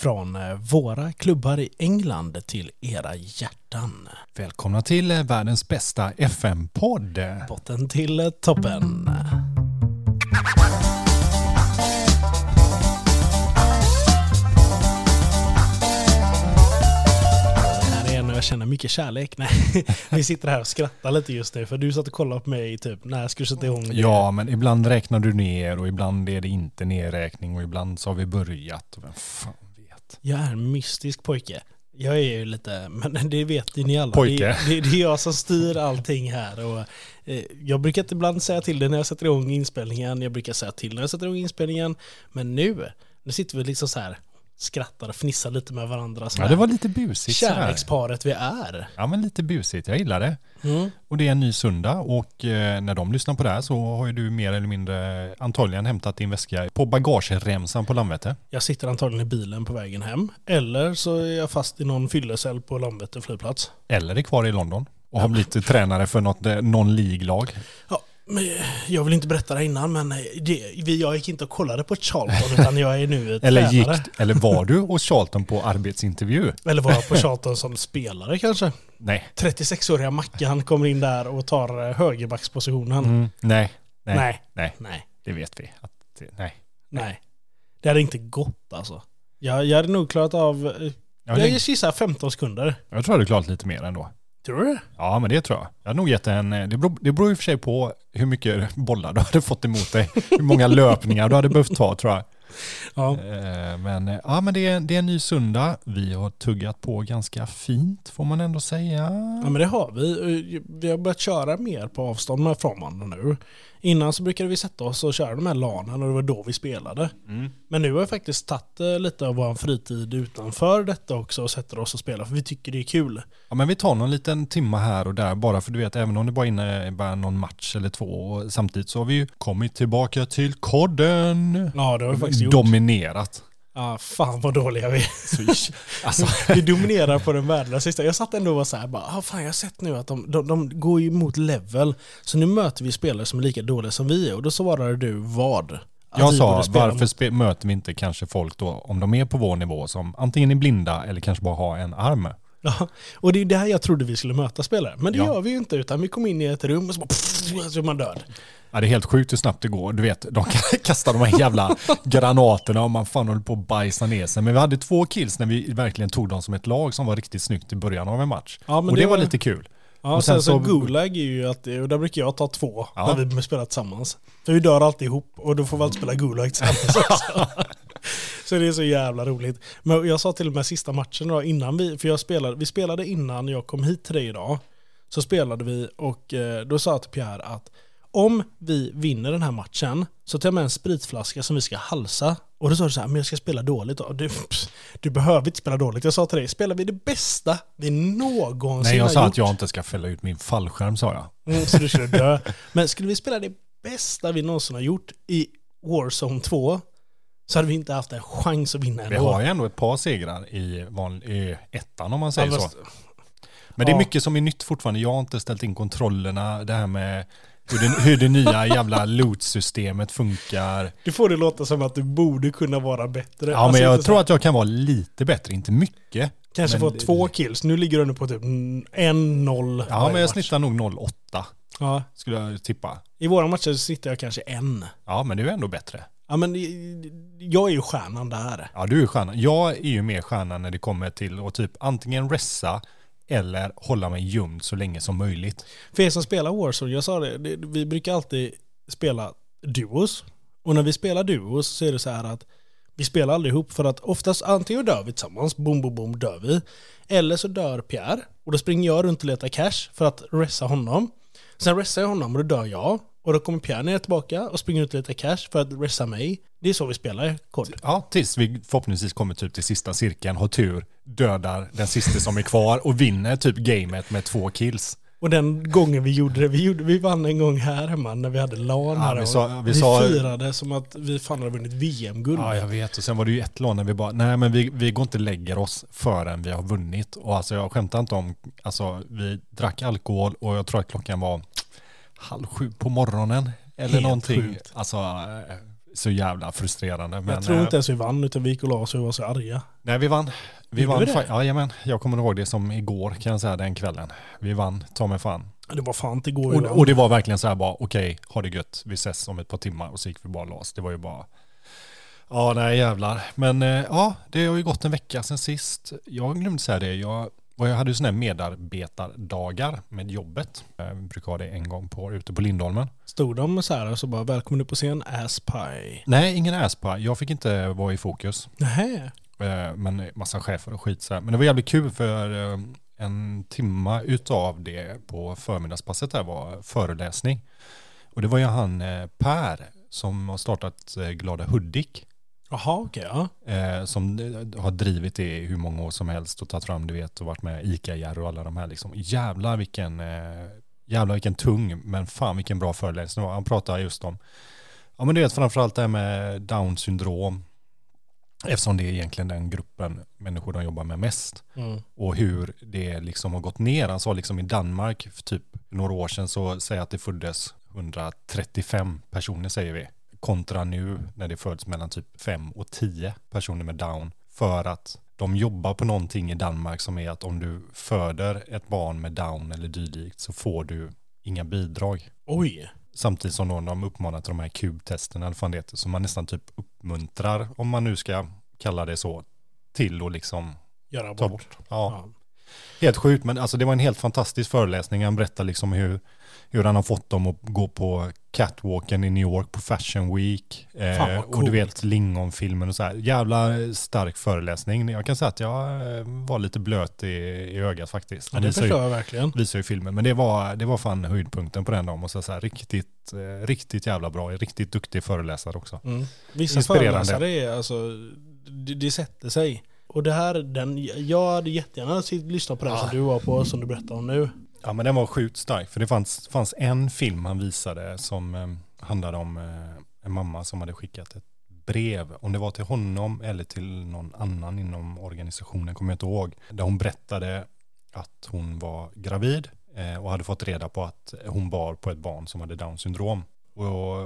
Från eh, våra klubbar i England till era hjärtan. Välkomna till eh, världens bästa FM-podd. Botten till eh, toppen. Jag känner mycket kärlek. Nej, vi sitter här och skrattar lite just nu för du satt och kollade på mig typ, när ska du sätta igång? det? Ja, men ibland räknar du ner och ibland är det inte nedräkning och ibland så har vi börjat. Vem fan Jag är en mystisk pojke. Jag är ju lite, men det vet ju ni alla. Pojke. Det, det, det är jag som styr allting här. Och, eh, jag brukar ibland säga till dig när jag sätter igång inspelningen. Jag brukar säga till när jag sätter igång inspelningen. Men nu, nu sitter vi liksom så här, skrattar och fnissar lite med varandra. Ja, det var lite busigt. Kärleksparet vi är. Ja, men lite busigt. Jag gillar det. Mm. Och det är en ny söndag och eh, när de lyssnar på det här så har ju du mer eller mindre antagligen hämtat din väska på bagageremsan på Landvetter. Jag sitter antagligen i bilen på vägen hem. Eller så är jag fast i någon fyllecell på Landvetter flygplats. Eller är kvar i London och har blivit tränare för något, eh, någon League-lag. Ja, jag vill inte berätta det innan, men det, vi- jag gick inte och kollade på Charlton, utan jag är nu Eller, gick, eller var du hos Charlton på arbetsintervju? Eller var jag på Charlton som spelare kanske? Nej. 36-åriga Mackan kommer in där och tar eh, högerbackspositionen. Mm, nej. Nej. Nej. Nej. Nej, Det vet vi. Att, det- nej. nej. Det hade inte gått alltså. Jag, jag hade nog klarat av, eh, jag jag, gissar 15 sekunder. jag tror jag hade klarat lite mer ändå. Tror du det? Ja, men det tror jag. Jag hade nog gett en... Det beror, det beror i och för sig på hur mycket bollar du hade fått emot dig. Hur många löpningar du hade behövt ta, tror jag. Ja. Eh, Men, eh, ja, men det, är, det är en ny söndag. Vi har tuggat på ganska fint, får man ändå säga. Ja men det har vi. Eh, Vi har börjat köra mer på avstånd med från varandra nu. Innan så brukade vi sätta oss och köra de här lanen och det var då vi spelade. Mm. Men nu har vi faktiskt tagit eh, lite av vår fritid utanför detta också och sätter oss och spelar för vi tycker det är kul. Ja, men vi tar någon liten timma här och där bara för du vet, även om det bara inne bara någon match eller två. Och samtidigt så har vi ju kommit tillbaka till kodden. Ja det har vi faktiskt gjort. Dominerat. Ja fan vad dåliga vi är. Så, alltså, Vi dominerar på den värdelösa sista. Jag satt ändå och var så här, bara, ah, fan jag har sett nu att de, de, de går ju mot level. Så nu möter vi spelare som är lika dåliga som vi är. Och då svarade du vad? Att Jag vi sa, varför spe- möter vi inte kanske folk då, om de är på vår nivå, som antingen är blinda eller kanske bara har en arm? Ja, och det är där jag trodde vi skulle möta spelare. Men det Ja. gör vi ju inte, utan vi kom in i ett rum och så bara pff, så är man död. Ja, det är helt sjukt hur snabbt det går. Du vet, de kan kasta de här jävla granaterna och man fan håller på att bajsa ner sig. Men vi hade två kills när vi verkligen tog dem som ett lag som var riktigt snyggt i början av en match. Ja, men och det, det var lite kul. Ja, Och sen, sen så, så- Gulag är ju att, och där brukar jag ta två Ja. när vi spelar tillsammans. För vi dör alltid ihop och då får vi alltid spela Gulag tillsammans också. så det är så jävla roligt. Men jag sa till och med sista matchen då innan vi, för jag spelade, vi spelade innan jag kom hit till dig idag. Så spelade vi och eh, då sa jag till Pierre att om vi vinner den här matchen så tar jag med en spritflaska som vi ska halsa. Och då sa du så här, men jag ska spela dåligt då. Du, pff, du behöver inte spela dåligt. Jag sa till dig, spelar vi det bästa vi någonsin Nej, jag har sa gjort? att jag inte ska fälla ut min fallskärm, sa jag. Mm, så du skulle dö. Men skulle vi spela det bästa vi någonsin har gjort i Warzone 2 så hade vi inte haft en chans att vinna Vi ändå. har ju ändå ett par segrar i, van, i ettan om man säger Ja, så. Men det är mycket som är nytt fortfarande. Jag har inte ställt in kontrollerna, det här med hur det, hur det nya jävla loot-systemet funkar. Du får det låta som att du borde kunna vara bättre. Ja, Alltså men jag så tror att jag kan vara lite bättre, inte mycket. Kanske få två kills. Nu ligger du nu på typ 1-0 Ja, varje men jag match. snittar nog 0,8 Ja. skulle jag tippa. I våra matcher snittar jag kanske en. Ja, men det är ändå bättre. Ja, men jag är ju stjärnan där. Ja, du är stjärnan. Jag är ju mer stjärnan när det kommer till att typ antingen ressa eller hålla mig gömd så länge som möjligt. För er som spelar Warzone, jag sa det, det, vi brukar alltid spela duos. Och när vi spelar duos så är det så här att vi spelar aldrig ihop för att oftast antingen dör vi tillsammans, boom, boom, boom, dör vi. Eller så dör Pierre och då springer jag runt och letar cash för att ressa honom. Sen ressar jag honom och då dör jag. Och då kommer Pierre ner tillbaka och springer ut och letar cash för att ressa mig. Det är så vi spelar kod. Ja, tills vi förhoppningsvis kommer typ till sista cirkeln, har tur, dödar den sista som är kvar och vinner typ gamet med två kills. Och den gången vi gjorde det, vi, gjorde, vi vann en gång här hemma när vi hade LAN Ja, här. vi sa- vi vi sa- firade som att vi fan hade vunnit VM-guld. Ja, jag vet. Och sen var det ju ett lån när vi bara, nej men vi, vi går inte och lägger oss förrän vi har vunnit. Och alltså jag skämtar inte om, alltså vi drack alkohol och jag tror att klockan var halv sju på morgonen. Eller Helt någonting. sjukt. Alltså, eh, så jävla frustrerande. Men, jag tror eh, inte ens vi vann utan vi gick och la oss och var så arga. Nej, vi vann. Vi Gjorde vann. vi det? Jajamän, jag kommer ihåg det som igår kan jag säga den kvällen. Vi vann, ta mig fan. Det var fan inte igår Och, och det var verkligen så här bara, okej, ha det gött, vi ses om ett par timmar och så gick vi bara och la oss. Det var ju bara, ja nej jävlar. Men eh, ja, det har ju gått en vecka sedan sist. Jag glömde säga det, jag, och jag hade ju sådana här medarbetardagar med jobbet. Jag brukar ha det en gång på ute på Lindholmen. Stod de så här och så bara välkommen upp på scen, ass pie. Nej, ingen aspa. Jag fick inte vara i fokus. Nähä. Eh, Men massa chefer och skit så här. Men det var jävligt kul för eh, en timma utav det på förmiddagspasset där var föreläsning. Och det var ju han eh, Per som har startat eh, Glada Hudik. Jaha okej ja. Eh, som eh, har drivit det i hur många år som helst och tagit fram, du vet, och varit med i ICA och alla de här liksom. Jävlar vilken, eh, jävlar vilken tung, men fan vilken bra föreläsning. Han pratar just om, ja men du vet framförallt det här med down syndrom. Eftersom det är egentligen den gruppen människor de jobbar med mest. Mm. Och hur det liksom har gått ner. Han sa liksom i Danmark för typ några år sedan så säger att det föddes 135 personer säger vi. Kontra nu när det föds mellan typ 5 och 10 personer med down. För att de jobbar på någonting i Danmark som är att om du föder ett barn med down eller dylikt så får du inga bidrag. Oj. Samtidigt som då de uppmanar till de här kubtesterna, eller fan det heter, man nästan typ uppmuntrar, om man nu ska kalla det så, till att liksom Göra ta bort. bort. Ja. Ja. Helt sjukt, men alltså det var en helt fantastisk föreläsning. Han berättade liksom hur, hur han har fått dem att gå på catwalken i New York på Fashion Week. Eh, och du vet Lingon-filmen och så här. Jävla stark föreläsning. Jag kan säga att jag eh, var lite blöt i, i ögat faktiskt. Ja, det visar ju- förstår jag verkligen. visar ju filmen. Men det var, det var fan höjdpunkten på den dagen. Måste jag säga. Riktigt, eh, riktigt jävla bra. Riktigt duktig föreläsare också. Mm. Vissa Inspirerande. föreläsare är alltså, det, det sätter sig. Och det här, den, jag hade jättegärna lyssnat på den som du var på, som du berättade om nu. Ja men den var sjukt stark. För det fanns, fanns en film han visade som eh, handlade om eh, en mamma som hade skickat ett brev. Om det var till honom eller till någon annan inom organisationen kommer jag inte ihåg. Där hon berättade att hon var gravid eh, och hade fått reda på att hon bar på ett barn som hade down syndrom. Och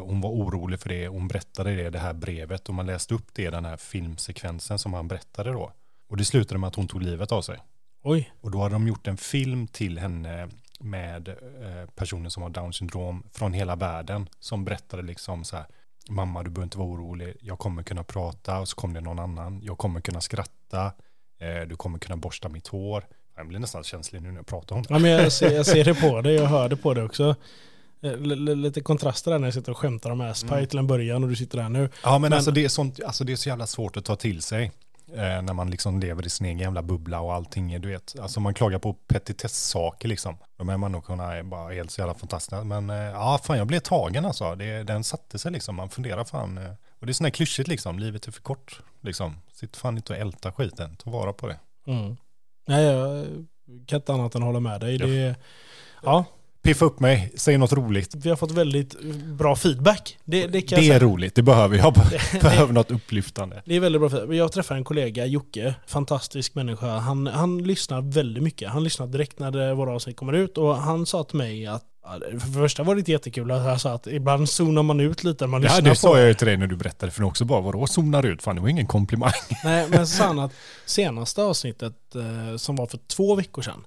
hon var orolig för det. Hon berättade det, det här brevet och man läste upp det, den här filmsekvensen som han berättade då. Och det slutade med att hon tog livet av sig. Oj. Och då hade de gjort en film till henne med eh, personer som har down syndrom från hela världen som berättade liksom så här mamma du behöver inte vara orolig, jag kommer kunna prata och så kom det någon annan, jag kommer kunna skratta, eh, du kommer kunna borsta mitt hår. Jag blir nästan känslig nu när jag pratar om det. Ja, men jag, ser, jag ser det på dig, jag hör det på dig också. Eh, lite kontraster där när jag sitter och skämtar om Aspie Mm. till en början och du sitter där nu. Ja men, Men- alltså, det är sånt, alltså det är så jävla svårt att ta till sig. Eh, när man liksom lever i sin egen jävla bubbla och allting du vet, alltså man klagar på petitessaker liksom. De är man nog kunna är bara helt så jävla fantastiska. Men eh, ja, fan jag blev tagen alltså. Det, den satte sig liksom, man funderar fan. Eh, och det är sån här klyschigt liksom, livet är för kort. Liksom, sitt fan inte och älta skiten, ta vara på det. Mm. Nej, jag kan inte annat än hålla med dig. Det, ja, Piffa upp mig, säg något roligt. vi har fått väldigt bra feedback. Det, det Det är roligt, det behöver jag. behöver något upplyftande. Det är väldigt bra. feedback. Jag träffade en kollega, Jocke, fantastisk människa. Han, han lyssnar väldigt mycket. Han lyssnar direkt när det, våra avsnitt kommer ut och han sa till mig att för det första var det inte jättekul att jag sa att ibland zonar man ut lite när man Ja, lyssnar det på sa jag ju till dig när du berättade för också bara, vadå zonar ut? Fan det var ingen komplimang. Nej, men så sa han att senaste avsnittet eh, som var för två veckor sedan,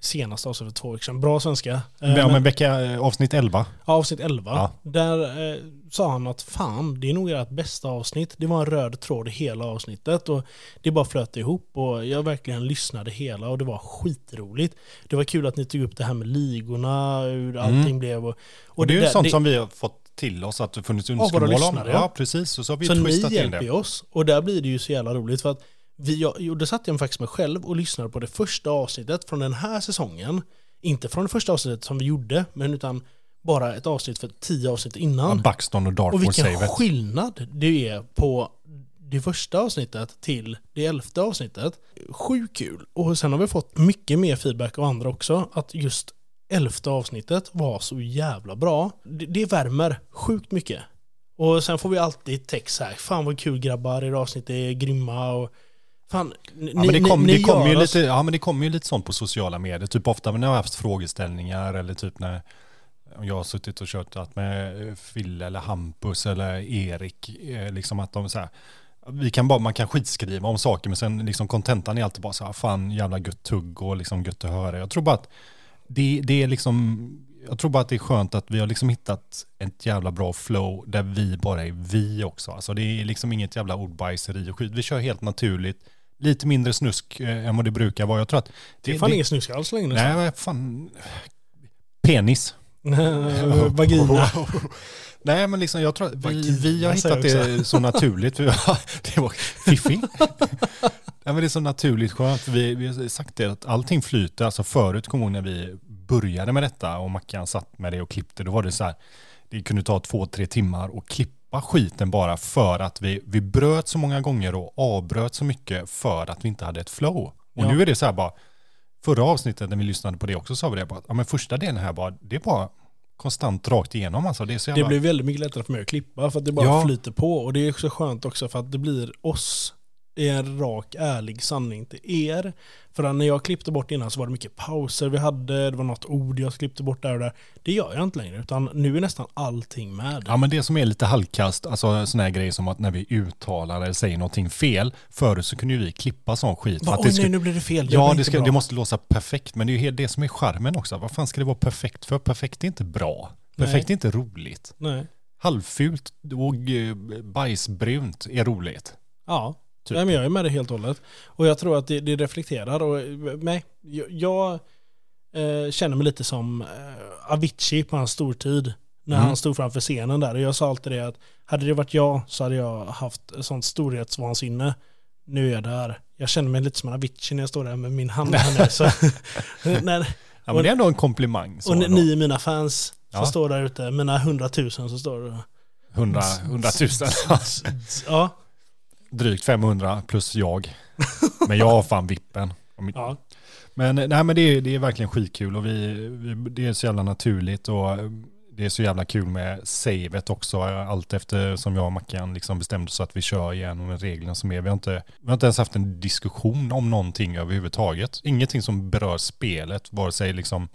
senaste avsnittet för två veckor sedan, bra svenska. Eh, Ja, men- men vecka, eh, avsnitt 11. Ja, avsnitt 11. Ja. Där eh, sa han att fan, det är nog ert bästa avsnitt. Det var en röd tråd i hela avsnittet och det bara flöt ihop och jag verkligen lyssnade hela och det var skitroligt. Det var kul att ni tog upp det här med ligorna, hur allting Mm. blev. Och, Och det är ju sånt det- som vi har fått till oss att det funnits önskemål om. ja. Precis. Och så har vi Så ni twistat in hjälper det. oss och där blir det ju så jävla roligt för att vi, jag, då satt jag faktiskt mig själv och lyssnade på det första avsnittet från den här säsongen. Inte från det första avsnittet som vi gjorde, men utan bara ett avsnitt för tio avsnitt Ja, innan. Buxton och och Dartmoor vilken skillnad det är på det första avsnittet till det elfte avsnittet. Sjukt kul. Och sen har vi fått mycket mer feedback av andra också. Att just elfte avsnittet var så jävla bra. Det, det värmer sjukt mycket. Och sen får vi alltid text här. Fan vad kul grabbar, era avsnitt är grymma och Fan, ni, Ja, men det kommer det kom ju, oss- lite, ja, men det kommer ju lite sånt på sociala medier. Typ ofta när jag har haft frågeställningar eller typ när jag har suttit och kört med Fille eller Hampus eller Erik, eh, liksom att de så här, vi kan bara, man kan skitskriva om saker men sen liksom kontentan är alltid bara så här, fan jävla gött tugg och liksom gött att höra. Jag tror bara att det, det är liksom, jag tror bara att det är skönt att vi har liksom hittat ett jävla bra flow där vi bara är vi också. Alltså det är liksom inget jävla ordbajseri och skit. Vi kör helt naturligt, lite mindre snusk eh, än vad det brukar vara. Jag tror att det, är fan det, inget snusk alls längre. Nej, men fan, penis. Vagina. Nej men liksom jag tror att vi, vi har hittat det så naturligt. det var fiffig. Nej, men det är så naturligt skönt. Vi, vi har sagt det att allting flyter. Alltså förut kom hon när vi började med detta och Mackan satt med det och klippte. Då var det så här. Det kunde ta två, tre timmar och klippa skiten bara för att vi, vi bröt så många gånger och avbröt så mycket för att vi inte hade ett flow. Och ja. nu är det så här bara, förra avsnittet när vi lyssnade på det också sa vi det bara, ja men första delen här bara, det är bara konstant rakt igenom alltså. Det, är så jävla... det blir väldigt mycket lättare för mig att klippa för att det bara ja. flyter på och det är också skönt också för att det blir oss i en rak, ärlig sanning till er. För när jag klippte bort innan så var det mycket pauser vi hade, det var något ord jag klippte bort där och där. Det gör jag inte längre, utan nu är nästan allting med. Ja, men det som är lite halvkast, alltså sådana här grejer som att när vi uttalar eller säger någonting fel, förut så kunde ju vi klippa sån skit. Va, det ska, nej, nu blir det fel. Det ja, det, ska, det måste låsa perfekt, men det är ju det som är charmen också. Vad fan ska det vara perfekt för? Perfekt är inte bra. Perfekt nej. är inte roligt. Nej. Halvfult och eh, bajsbrunt är roligt. Ja. Typ. Nej, men jag är med det helt och hållet. Och jag tror att det, det reflekterar. Och, nej, jag, eh, känner mig lite som eh, Avicii på hans stortid. När mm. han stod framför scenen där. Och jag sa alltid det att hade det varit jag så hade jag haft sånt storhetsvansinne. Nu är jag där. Jag känner mig lite som en Avicii när jag står där med min hand här nu. Så, när, ja, men det är ändå en komplimang. och ni är mina fans som ja. står där ute. Mina hundratusen som står där. Hundra, hundratusen. ja drygt 500 plus jag. Men jag har fan vippen. Ja. Men, nej, men det, är, det är verkligen skitkul och vi, vi, det är så jävla naturligt och det är så jävla kul med savet också. Allt efter som jag och Mackan liksom bestämde så att vi kör igenom reglerna som är. Vi har, inte, vi har inte ens haft en diskussion om någonting överhuvudtaget. Ingenting som berör spelet, vare sig liksom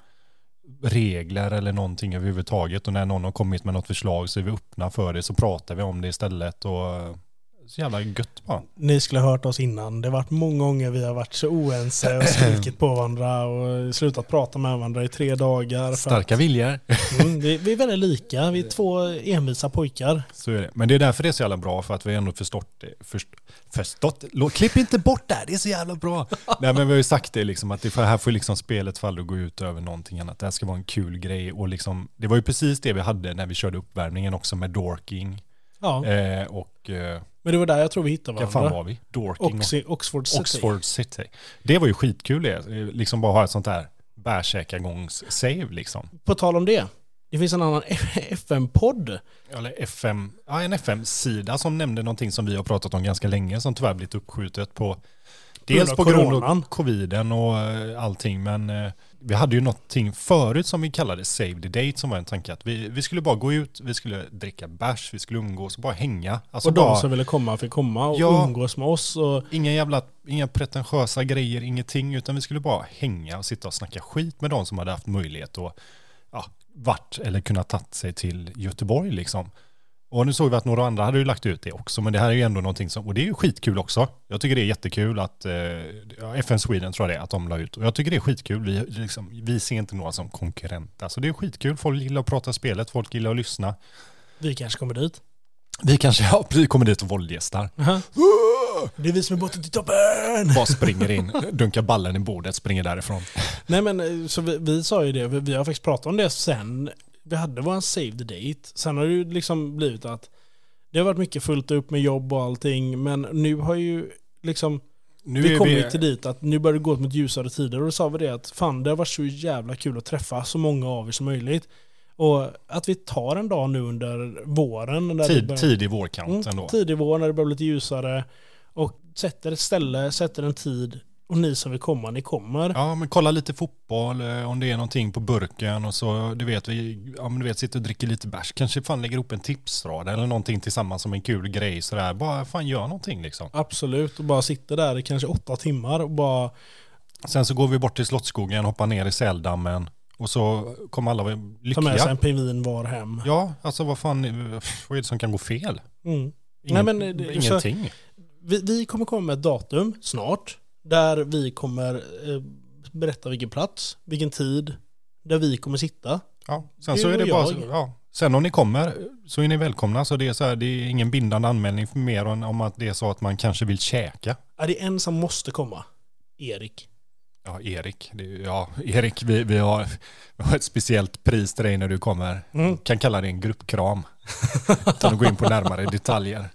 regler eller någonting överhuvudtaget. Och när någon har kommit med något förslag så är vi öppna för det så pratar vi om det istället. Och så jävla gött bara. Ni skulle ha hört oss innan. Det har varit många gånger vi har varit så oense och skrikit på varandra och slutat prata med varandra i tre dagar. Starka att, viljor. Mm, vi, vi, är väldigt lika. Vi är två envisa pojkar. Så är det. Men det är därför det är så jävla bra för att vi ändå förstått det. Först, förstått Klipp inte bort det här, det är så jävla bra. Nej men vi har ju sagt det liksom att det här får liksom spelet för aldrig gå ut över någonting annat. Det här ska vara en kul grej och liksom, det var ju precis det vi hade när vi körde uppvärmningen också med Dorking. Ja. Eh, och eh, men det var där jag tror vi hittade varandra. Vad fan var vi? Dorking Oxy, Oxford City. Oxford City. Det var ju skitkul det. Liksom bara ha ett sånt där bärskäkargångs-save liksom. På tal om det. Det finns en annan FM-podd. Eller FM, ja en FM-sida som nämnde någonting som vi har pratat om ganska länge som tyvärr blivit uppskjutet på Dels på grund av coviden och eh, allting men eh, vi hade ju någonting förut som vi kallade save the date som var en tanke att vi, vi skulle bara gå ut, vi skulle dricka bärs, vi skulle umgås och bara hänga. Alltså och de som ville komma fick komma och ja, umgås med oss. Och... Inga jävla, inga pretentiösa grejer, ingenting, utan vi skulle bara hänga och sitta och snacka skit med de som hade haft möjlighet att ja, vart eller kunnat tagit sig till Göteborg liksom. Och nu såg vi att några andra hade ju lagt ut det också, men det här är ju ändå någonting som, och det är ju skitkul också. Jag tycker det är jättekul att, eh, FN Sweden tror jag det är, att de la ut. Och jag tycker det är skitkul, vi, liksom, vi ser inte några som konkurrenter. Så det är skitkul, folk gillar att prata spelet, folk gillar att lyssna. Vi kanske kommer dit. Vi kanske ja, vi kommer dit och våldgästar. Uh -huh. Det är vi som är borta till toppen! Bara springer in, dunkar ballen i bordet, springer därifrån. Nej men eh, så vi, vi sa ju det, vi har faktiskt pratat om det sen vi hade vår save the date. Sen har det ju liksom blivit att det har varit mycket fullt upp med jobb och allting. Men nu har ju liksom nu vi kommit vi... till dit att nu börjar det gå mot ljusare tider. Och då sa vi det att fan det har varit så jävla kul att träffa så många av er som möjligt. Och att vi tar en dag nu under våren. Där Tid, börjar, tidig vårkant mm, Tidig vår när det börjar bli lite ljusare. Och sätter ett ställe, sätter en tid och ni som vill komma, ni kommer. Ja, men kolla lite fotboll, eh, om det är någonting på burken och så, du vet, vi, ja men du vet, sitter och dricker lite bärs. Kanske fan lägger upp en tipsrad eller någonting tillsammans som en kul grej sådär. Bara fan gör någonting liksom. Absolut, och bara sitter där i kanske åtta timmar och bara... Sen så går vi bort till Slottsskogen, hoppar ner i Säldammen och så kommer alla vara Ta med sig lyckliga. en pingvin var hem. Ja, alltså vad fan, vad är det som kan gå fel? Mm. Ingen, men det- det- ingenting. Vi, vi kommer komma med ett datum snart. Där vi kommer eh, berätta vilken plats, vilken tid, där vi kommer sitta. Ja, sen Du så är det bara jag. ja. Sen om ni kommer så är ni välkomna. Så det är, så här, det är ingen bindande anmälning för mer än om att det är så att man kanske vill käka. Är det en som måste komma? Erik. Ja, Erik. Det, ja, Erik, vi, vi, har, vi har ett speciellt pris till dig när du kommer. Mm. Kan kalla det en gruppkram. Utan att gå in på närmare detaljer.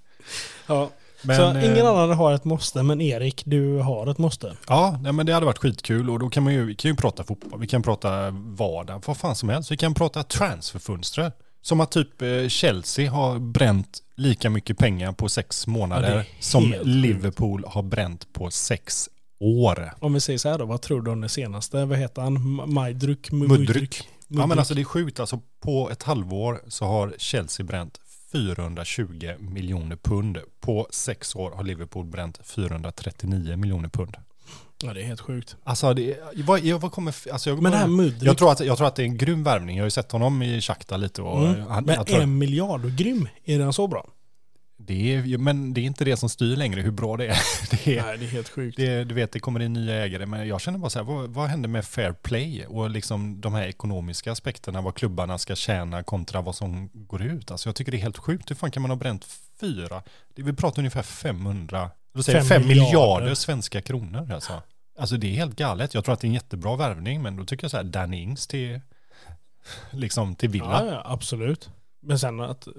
Ja. Men, så eh, ingen annan har ett måste, men Erik, du har ett måste. Ja, nej, men det hade varit skitkul och då kan man ju, vi kan ju prata fotboll, vi kan prata vardag, vad fan som helst. Vi kan prata transferfönster. Som att typ eh, Chelsea har bränt lika mycket pennger på sex Ja, månader är som. Liverpool har bränt på sex år. Om vi säger så här då, vad tror du om det senaste? Vad heter han? Majdruk? Mudryk. Ja men alltså det är sjukt, alltså på ett halvår så har Chelsea bränt 420 miljoner pund. På sex år har Liverpool bränt 439 miljoner pund. Ja, det är helt sjukt. Alltså, det, vad, jag, vad kommer, alltså jag, Men det här Mudryk, jag, tror att, jag tror att det är en grym värvning. Jag har ju sett honom i Shakhtar lite. Och mm. han, men jag tror, en miljard grym, är den så bra? Det är, men det är inte det som styr längre hur bra det är. Det är Nej, det är helt sjukt. det, du vet, det kommer in nya ägare, men jag känner bara så här, vad, vad händer med fair play och liksom de här ekonomiska aspekterna, vad klubbarna ska tjäna kontra vad som går ut. Alltså jag tycker det är helt sjukt, hur fan kan man ha bränt fyra, vi pratar ungefär 500, då säger Fem jag 5 miljarder. miljarder svenska kronor alltså. Alltså det är helt galet, jag tror att det är en jättebra värvning, men då tycker jag så här, Dan Ings till, liksom till Villa. Ja, ja, absolut. Men sen att eh,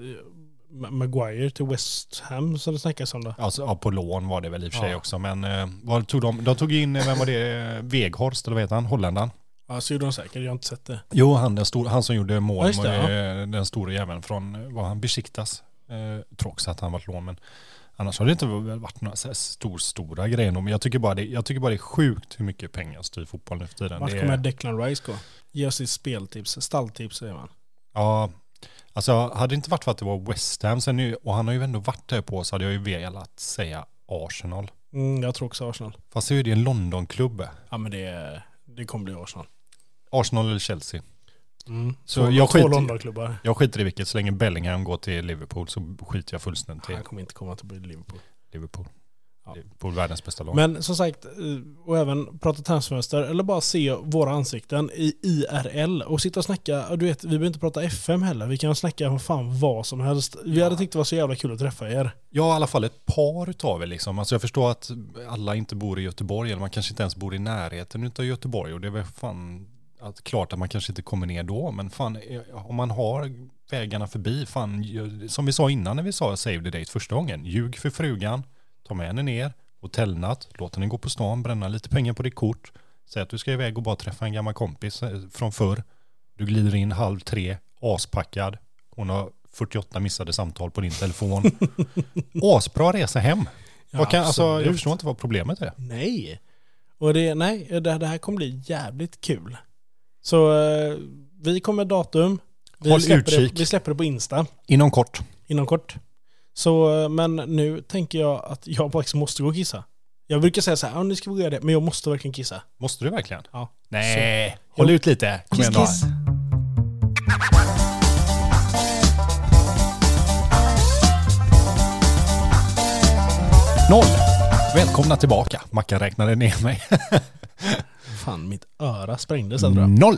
Maguire till West Ham som det snackas om då. Alltså, ja, på lån var det väl i och för sig Ja. också, men eh, tog de? De tog in, eh, vem var det, Weghorst eller vad heter han, holländaren? Ja, så gjorde de säkert. Jag har inte sett det. Jo, han, den stor, han som gjorde mål, Ja, det, med, den stora jäveln från, var han Besiktas? Eh, trots att han varit lån, men annars har det inte varit några stor, stora grejer. Men jag tycker, bara det, jag tycker bara det är sjukt hur mycket pengar styr fotboll nu för tiden. Vart kommer är, Declan Rice gå? Ge oss sitt speltips, stalltips säger man. ja, alltså hade det inte varit för att det var West Ham, sen nu, och han har ju ändå varit där på, så hade jag ju velat säga Arsenal. Mm, jag tror också Arsenal. Fast så är det en Londonklubb. Ja, men det, det kommer bli Arsenal. Arsenal eller Chelsea. Mm. Så jag skiter-. Jag skiter i vilket, så länge Bellingham går till Liverpool så skiter jag fullständigt i Han kommer inte komma till Liverpool. Liverpool. Ja. Liverpool, världens bästa lag. Men som sagt, eh, och även prata transferfönster eller bara se våra ansikten i IRL och sitta och snacka. Du vet, vi behöver inte prata FM heller. Vi kan snacka om fan vad som helst. Vi Ja. hade tyckt det var så jävla kul att träffa er. Ja, i alla fall ett par utav er liksom. Alltså jag förstår att alla inte bor i Göteborg, eller man kanske inte ens bor i närheten utav Göteborg. Och det är väl fan att klart att man kanske inte kommer ner då, men fan eh, om man har vägarna förbi, fan, som vi sa innan när vi sa save the date första gången, ljug för frugan, ta med henne ner, hotellnatt, låt henne gå på stan, bränna lite pengar på ditt kort, säg att du ska iväg och bara träffa en gammal kompis eh, från förr, du glider in halv tre, aspackad, hon har 48 missade samtal på din telefon. Asbra resa hem. vad kan, alltså, jag förstår inte vad problemet är. Nej. Och det, nej, det, det här kommer bli jävligt kul. Så eh, vi kommer datum. Vi Håll släpper, det, utkik. vi släpper det på Insta Inom kort. inom kort. Så, eh, men nu tänker jag att jag faktiskt måste gå och kissa. Jag brukar säga så här, ja, nu ska vi göra det, men jag måste verkligen kissa. Måste du verkligen? Ja. Nej, håll ut lite. Kom igen då. Noll. Välkomna tillbaka. Mackan räknade ner mig. Fan, mitt öra sprängdes jag. Noll.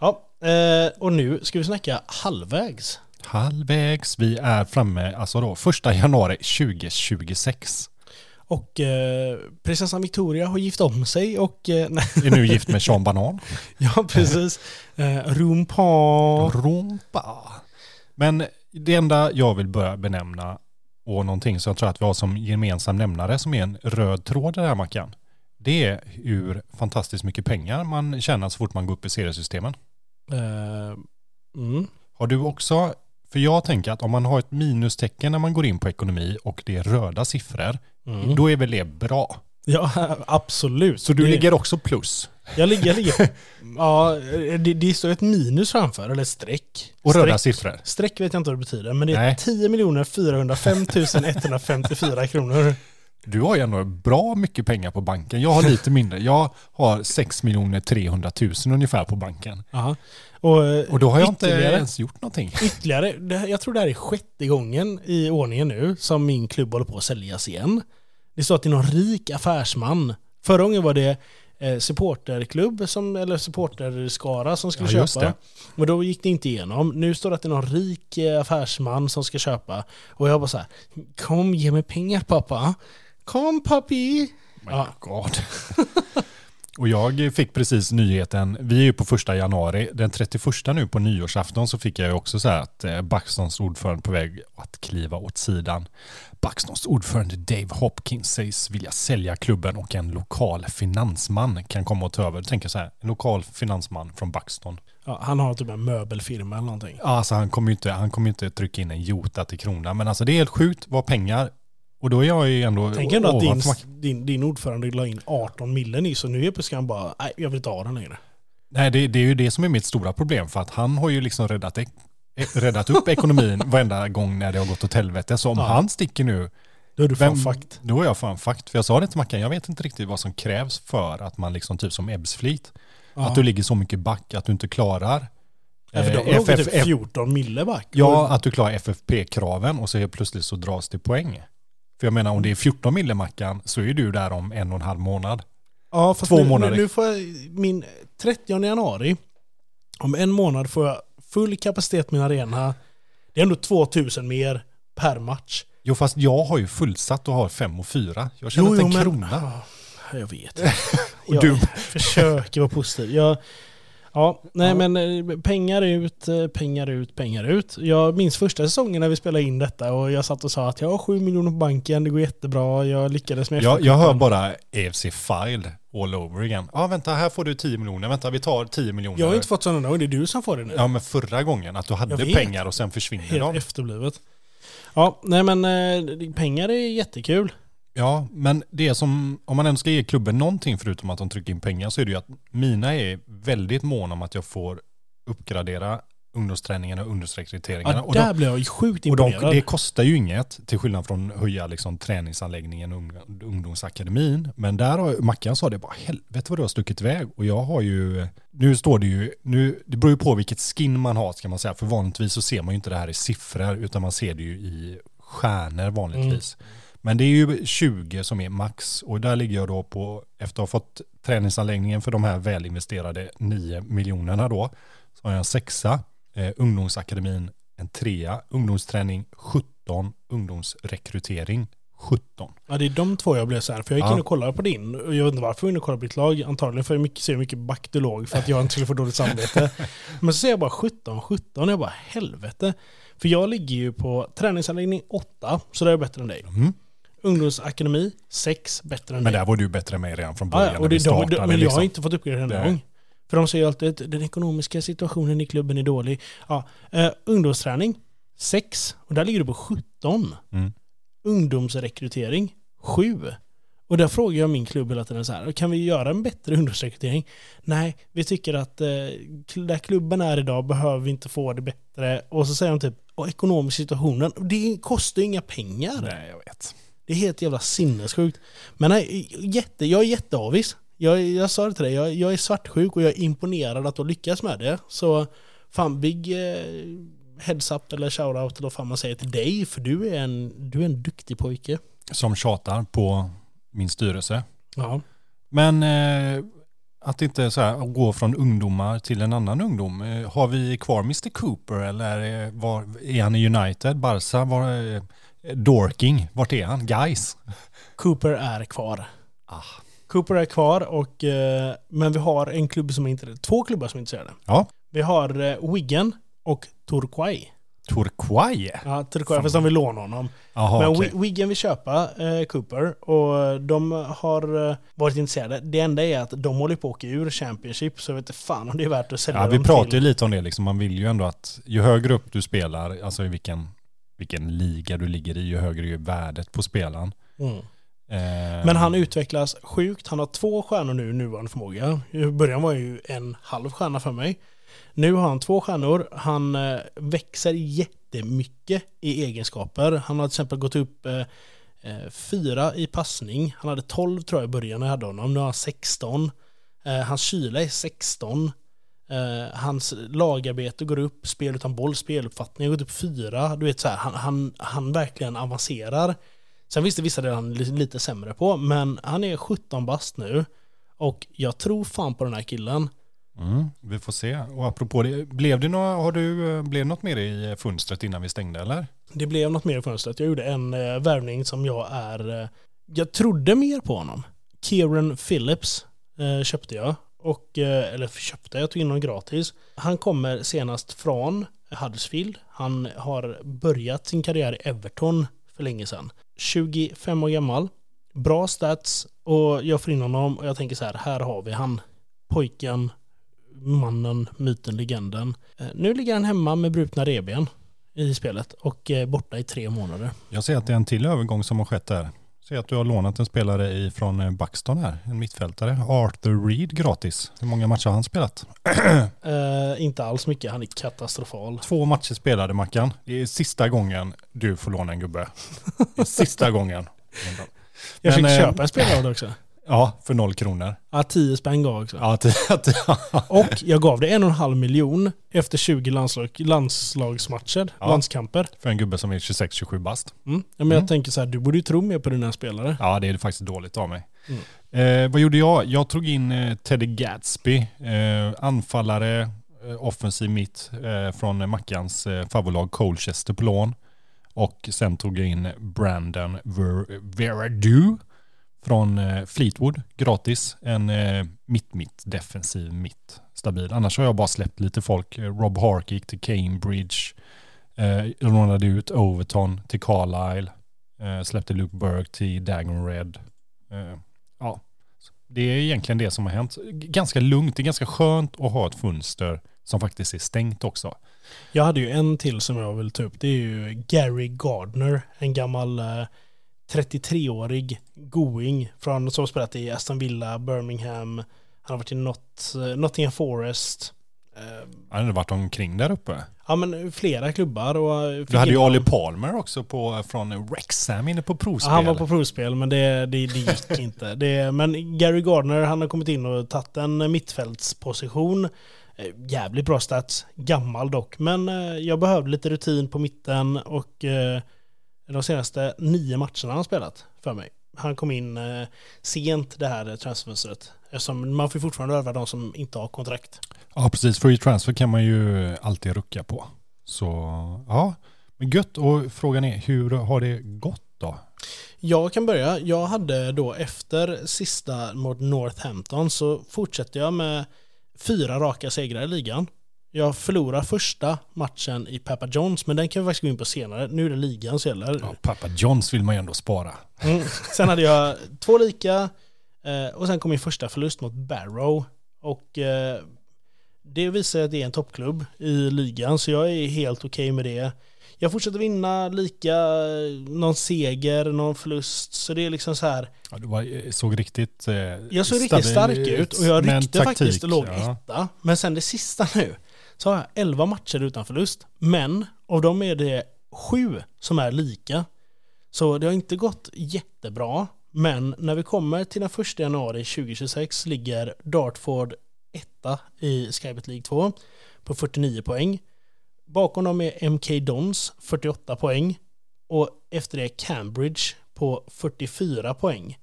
Ja, eh, och nu ska vi snacka halvvägs. Halvvägs. Vi är framme, alltså då, första januari 2026. Och eh, prinsessan Victoria har gift om sig och... Eh, Är nu gift med Sean Banan. ja, precis. Eh, Rumpa. Rumpa. Men det enda jag vill börja benämna och någonting som jag tror att vi har som gemensam nämnare som är en röd tråd i den här mackan. Det är hur fantastiskt mycket pengar man tjänar så fort man går upp i seriesystemen. Eh, mm. Har du också, för jag tänker att om man har ett minustecken när man går in på ekonomi och det är röda siffror, Mm. då är väl det bra. Ja, absolut. Så du Det- ligger också plus. Jag ligger, jag ligger. Ja, det, det står ett minus framför, eller streck. Och röda streck, siffror. streck vet jag inte vad det betyder, men det är Nej. 10 405 154 kronor. Du har ju ändå bra mycket pengar på banken. Jag har lite mindre. Jag har 6 300 000 ungefär på banken. Aha. Och, eh, Och då har jag inte ens gjort någonting. Ytterligare, jag tror det här är sjätte gången i ordningen nu som min klubb håller på att säljas igen. Det står att det är någon rik affärsman. Förra gången var det eh, supporterklubb, som, eller supporterskara som skulle Ja, köpa. Och då gick det inte igenom. Nu står det att det är någon rik eh, affärsman som ska köpa. Och jag bara så här, kom ge mig pengar pappa. Kom papi. My Ja. God. Och jag fick precis nyheten, vi är ju på första januari, den 31 nu på nyårsafton så fick jag ju också så här att eh, Buxtons ordförande på väg att kliva åt sidan. Buxtons ordförande Dave Hopkins sägs vilja sälja klubben och en lokal finansman kan komma och ta över. Tänker så här, en lokal finansman från Buxton. Ja, han har typ en möbelfirma eller någonting. Ja, Alltså han kommer ju inte, han kommer inte trycka in en jota till krona, men alltså det är helt sjukt vad pengar och då är jag ju ändå Tänk ändå att din, din, din ordförande la in 18 millen i, så nu är plötsligt han bara, nej jag vill inte ha den längre. Nej, det, det är ju det som är mitt stora problem för att han har ju liksom räddat, ek- eh, räddat upp ekonomin varenda gång när det har gått åt helvete. Så om Ja. han sticker nu, Då är du fan fakt. då är jag fan fakt. För jag sa det till Mackan, jag vet inte riktigt vad som krävs för att man liksom typ som Ebbsfleet, Ja. att du ligger så mycket back att du inte klarar Ja, för de låg typ FFF 14 mille back. Ja, att du klarar FFP-kraven och så helt plötsligt så dras det poäng. För jag menar om det är 14 mille Mackan så är du där om en och en halv månad. ja fast två nu, månader. Nu, får jag, min 30 januari, om en månad får jag full kapacitet min arena. Det är ändå 2000 mer per match. Jo fast jag har ju fullsatt och har 5 och 4. Jag känner inte en krona. Ja, jag vet. Och jag du- försöker vara positiv. Jag, ja, nej Ja. men eh, pengar ut, eh, pengar ut, pengar ut. Jag minns första säsongen när vi spelade in detta och jag satt och sa att jag har 7 miljoner på banken, det går jättebra, jag lyckades med Jag, jag hör bara AFC Filed all over again. Ja, vänta, här får du 10 miljoner. Vänta, vi tar 10 miljoner. Jag har inte fått sådana gånger, det är du som får det nu. Ja, men förra gången att du hade pengar och sen försvinner Helt de. efterblivet. Ja, nej men eh, pengar är jättekul. Ja, men det som, om man ändå ska ge klubben någonting förutom att de trycker in pengar så är det ju att mina är väldigt måna om att jag får uppgradera ungdomsträningarna och ungdomsrekryteringarna. Ja, och där de, blir jag sjukt och de, imponerad. det kostar ju inget, till skillnad från höja liksom träningsanläggningen och ung- ungdomsakademin. Men där har Mackan sa det bara, helvete vad du har stuckit iväg. Och jag har ju, nu står det ju, nu, det beror ju på vilket skin man har ska man säga. För vanligtvis så ser man ju inte det här i siffror, utan man ser det ju i stjärnor vanligtvis. Men det är ju 20 som är max och där ligger jag då på, efter att ha fått träningsanläggningen för de här välinvesterade 9 miljonerna då, så har jag en sexa, eh, ungdomsakademin en trea, ungdomsträning 17, ungdomsrekrytering 17. Ja, det är de två jag blev så här. För jag gick Ja. in och kollade på din. Och jag vet inte varför jag gick in och kollade på ditt lag. Antagligen för att se hur mycket back du låg. För att jag inte skulle få dåligt samvete. Men så ser jag bara 17, 17. Och jag bara helvete. För jag ligger ju på träningsanläggning 8. Så det är bättre än dig. Mm. Ungdomsakademi 6. Bättre än Men där var du bättre än mig redan från Ja, början ja, och det, de, de, men jag har liksom. inte fått uppgradera en gång. För de säger alltid att den ekonomiska situationen i klubben är dålig. Ja, eh, ungdomsträning 6. Och där ligger du på 17. Mm. Ungdomsrekrytering 7. Och där frågar jag min klubb hela tiden så här, kan vi göra en bättre ungdomsrekrytering? Nej, vi tycker att eh, där klubben är idag behöver vi inte få det bättre. Och så säger de typ, och ekonomisk situationen, det kostar ju inga pengar. Nej, jag vet. Det är helt jävla sinnessjukt. Men nej, jätte, jag är jätteavis. Jag, jag sa det till dig, jag, jag är svartsjuk och jag är imponerad att du lyckas med det. Så fan, big eh, heads up eller shoutout eller vad fan man säger till dig. För du är en, du är en duktig pojke. Som tjatar på min styrelse. Ja. Men eh, att inte så här, gå från ungdomar till en annan ungdom. Eh, har vi kvar Mr Cooper eller eh, var, är han i United? Barca? Var, Dorking? Vart är han? Guys? Cooper är kvar. Ah. Cooper är kvar och, eh, men vi har en klubb som är inte två klubbar som är intresserade. Ja. Vi har eh, Wigan och Torquay. Turquoise? Ja, Torquay, fast de vill låna honom. Jaha, Men okej. Wi- Wigan vill köpa eh, Cooper och de har eh, varit intresserade. Det enda är att de håller på att åka ur Championship så jag vet inte fan om det är värt att sälja Ja, vi dem pratar ju till. lite om det. Liksom. Man vill ju ändå att ju högre upp du spelar, alltså i vilken, vilken liga du ligger i, ju högre är värdet på spelaren. Mm. Eh, Men han utvecklas sjukt. Han har två stjärnor nu nuvarande förmåga. I början var ju en halv stjärna för mig. Nu har han två stjärnor. Han eh, växer jättemycket i egenskaper. Han har till exempel gått upp eh, Eh, fyra i passning. Han hade 12 tror jag i början när jag hade honom. Nu har han 16. Eh, hans kyla är 16. Eh, hans lagarbete går upp, spel utan boll, speluppfattning har gått upp 4. Du vet så här, han, han, han verkligen avancerar. Sen visst det vissa delar han är lite sämre på, men han är 17 bast nu. Och jag tror fan på den här killen. Mm, vi får se. Och apropå det, blev det, några, har du, eh, blev något mer i fönstret innan vi stängde eller? Det blev något mer i fönstret. Jag gjorde en eh, värvning som jag är... Eh, jag trodde mer på honom. Kieran Phillips eh, köpte jag. Och, eh, eller köpte, jag tog in honom gratis. Han kommer senast från Huddersfield. Han har börjat sin karriär i Everton för länge sedan. 25 år gammal. Bra stats och jag får in honom och jag tänker så här, här har vi han. Pojken, mannen, myten, legenden. Eh, nu ligger han hemma med brutna revben i spelet och eh, borta i tre månader. Jag ser att det är en till övergång som har skett där. Ser att du har lånat en spelare i, från eh, Buxton här, en mittfältare. Arthur Reed gratis. Hur många matcher har han spelat? Eh, inte alls mycket, han är katastrofal. Två matcher spelade Mackan. Det är sista gången du får låna en gubbe. Sista gången. Jag fick eh, köpa en spelare av det också. Ja, för noll kronor. Ja, 10 spänn gav jag också. Ja, att, Och jag gav det en och en halv miljon efter 20 landslag, landslagsmatcher, Ja. landskamper. för en gubbe som är 26-27 bast. Mm. Ja, men Mm. jag tänker så här, du borde ju tro mer på dina spelare. Ja, det är faktiskt dåligt av mig. Mm. Eh, vad gjorde jag? Jag tog in eh, Teddy Gatsby, eh, anfallare, eh, offensiv mitt eh, från Mackans eh, favoritlag Colchester på lån. Och sen tog jag in Brandon Ver- Veradu från eh, Fleetwood, gratis. En eh, mitt-mitt, defensiv mitt, stabil. Annars har jag bara släppt lite folk. Eh, Rob Hark gick till Cambridge. Eh, lånade ut Overton till Carlisle. Eh, släppte Luke Burke till Dagon Red. Eh, ja, det är egentligen det som har hänt. Ganska lugnt, det är ganska skönt att ha ett fönster som faktiskt är stängt också. Jag hade ju en till som jag vill ta upp. Det är ju Gary Gardner, en gammal eh, 33-årig going från, som har spelat i Aston Villa, Birmingham. Han har varit i Not, eh, Nottingham Forest. Eh, Han hade varit omkring där uppe. ja men flera klubbar. Och eh, Du hade ju. Ali Palmer också på, från Wrexham inne på Ja, provspel. han var på provspel men det, det, det gick inte. Det, men Gary Gardner han har kommit in och tagit en mittfältsposition. Jävligt bra stats, gammal dock. Men jag behövde lite rutin på mitten och de senaste nio matcherna har han spelat för mig. Han kom in eh, sent det här transferfönstret. Eftersom man får fortfarande öva de som inte har kontrakt. Ja, precis. Free transfer kan man ju alltid rucka på. Så ja, men gött. Och frågan är, hur har det gått då? Jag kan börja. Jag hade då efter sista mot Northampton så fortsätter jag med fyra raka segrar i ligan. Jag förlorar första matchen i Papa Johns, men den kan vi faktiskt gå in på senare. Nu är det ligan som gäller. Ja, Papa Johns vill man ju ändå spara. Mm. Sen hade jag två lika eh, och sen kom min första förlust mot Barrow. Och eh, det visar att det är en toppklubb i ligan, så jag är helt okej med det. Jag fortsätter vinna lika, eh, någon seger, någon förlust. Så det är liksom så här. Ja, du var, såg riktigt eh, Jag såg riktigt stark ut och jag ryckte faktiskt och låg etta. Men sen det sista nu så har jag 11 matcher utan förlust. Men av dem är det sju som är lika. Så det har inte gått jättebra. Men när vi kommer till den 1 januari 2026 ligger Dartford etta i Skybet League 2 på 49 poäng. Bakom dem är MK Dons 48 poäng. Och efter det Cambridge på 44 poäng.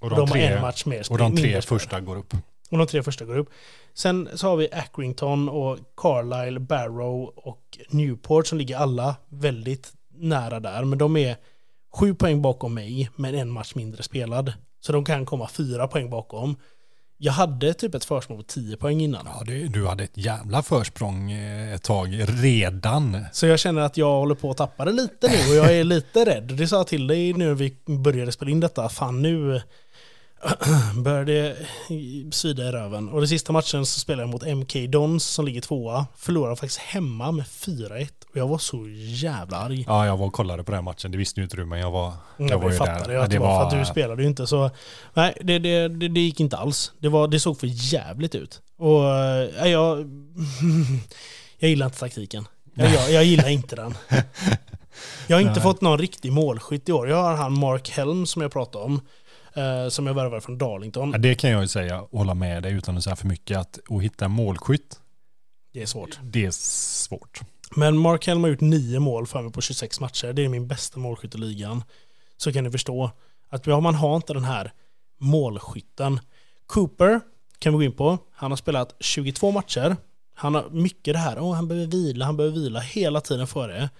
Och de de, har tre, en match mer och de tre första går upp. Och de tre första går upp. Sen så har vi Accrington och Carlisle, Barrow och Newport som ligger alla väldigt nära där. Men de är sju poäng bakom mig men en match mindre spelad. Så de kan komma fyra poäng bakom. Jag hade typ ett försprång på 10 poäng innan. Ja, det, du hade ett jävla försprång eh, ett tag redan. Så jag känner att jag håller på att tappa det lite nu och jag är lite rädd. Det sa jag till dig nu när vi började spela in detta. Fan nu börjar det svida i röven. Och den sista matchen så spelade jag mot MK Dons som ligger tvåa. Förlorade faktiskt hemma med 4-1 och jag var så jävla arg. Ja, jag var och kollade på den matchen. Det visste ju inte du, men jag var, jag Jag, var ju fattade där. ju Ja, det var för att du spelade ju inte så. Nej, det, det, det, det gick inte alls. Det, var, det såg för jävligt ut. Och äh, jag, jag gillar inte taktiken. Jag, jag, jag gillar inte den. Jag har inte Nej. fått någon riktig målskytt i år. Jag har han Mark Helm som jag pratade om. Eh, som jag värvade från Darlington. Ja, det kan jag ju säga, hålla med dig utan att säga för mycket, att, att hitta en målskytt, Det är svårt. det är svårt. Men Mark Helm har gjort nio mål för mig på 26 matcher. Det är min bästa målskytt i ligan. Så kan ni förstå att man har inte den här målskytten. Cooper kan vi gå in på. Han har spelat 22 matcher. Han har mycket det här, oh, han behöver vila, han behöver vila hela tiden före.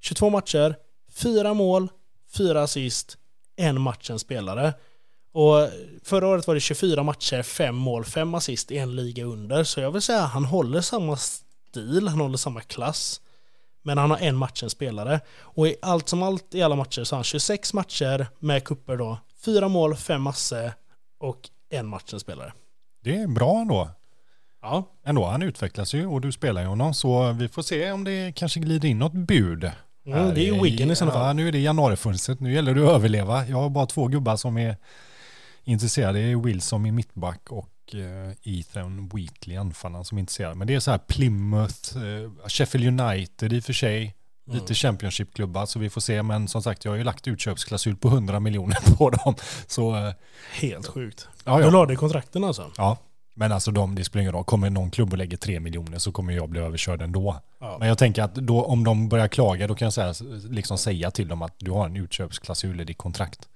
22 matcher, fyra mål, fyra assist, en match en spelare. Och förra året var det 24 matcher, fem mål, fem assist, en liga under. Så jag vill säga att han håller samma stil, han håller samma klass. Men han har en match en spelare. Och i allt som allt i alla matcher så har han 26 matcher med kupper då. Fyra mål, fem masse och en match en spelare. Det är bra ändå. Ja, Ändå, han utvecklas ju och du spelar ju honom, så vi får se om det kanske glider in något bud. mm, det är ju Wiggen i sådana Ja, fall. nu är det januarifönstret, nu gäller det att överleva. Jag har bara två gubbar som är intresserade, är Wilson i mittback och eh, Ethan Wheatley anfallaren som är intresserad. Men det är så här Plymouth, eh, Sheffield United i och för sig, Mm. lite Championship-klubbar så vi får se. Men som sagt, jag har ju lagt utköpsklausul på 100 miljoner på dem. Så eh, Helt sjukt. ja, Du ja. la det i kontrakten alltså? ja. Men alltså de, det spelar ingen roll. Kommer någon klubb och lägger 3 miljoner så kommer jag bli överkörd ändå. Ja. Men jag tänker att då, om de börjar klaga då kan jag säga, liksom säga till dem att du har en utköpsklausul i ditt kontrakt.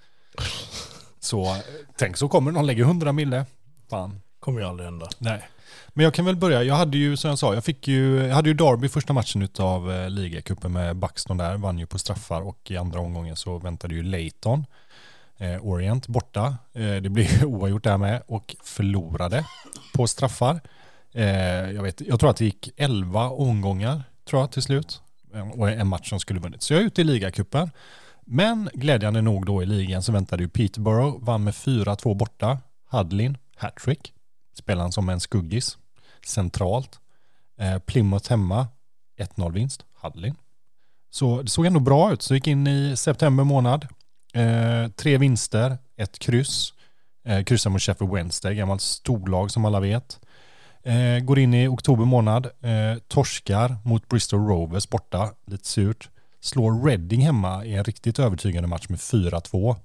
Så tänk så kommer någon lägga 100 mille. Fan. Kommer ju aldrig hända. Nej. Men jag kan väl börja, jag hade ju som jag sa, jag fick ju, jag hade ju Derby första matchen utav eh, ligacupen med Buxton där, vann ju på straffar och i andra omgången så väntade ju Leighton, eh, Orient borta. Eh, det blev oavgjort där med och förlorade på straffar. Eh, jag, vet, jag tror att det gick 11 omgångar tror jag till slut Eh, och en match som skulle vunnit. Så jag är ute i ligacupen. Men glädjande nog då i ligan så väntade ju Peterborough, vann med 4-2 borta. Hudlin, hattrick. Spelaren som en skuggis. Centralt. Eh, Plymouth hemma, 1-0 vinst. Hudlin. Så det såg ändå bra ut. Så gick in i september månad. Eh, tre vinster, ett kryss. Eh, kryssar mot Sheffield Wednesday, gammalt storlag som alla vet. Eh, går in i oktober månad, eh, torskar mot Bristol Rovers borta, lite surt. Slår Reading hemma i en riktigt övertygande match med 4-2.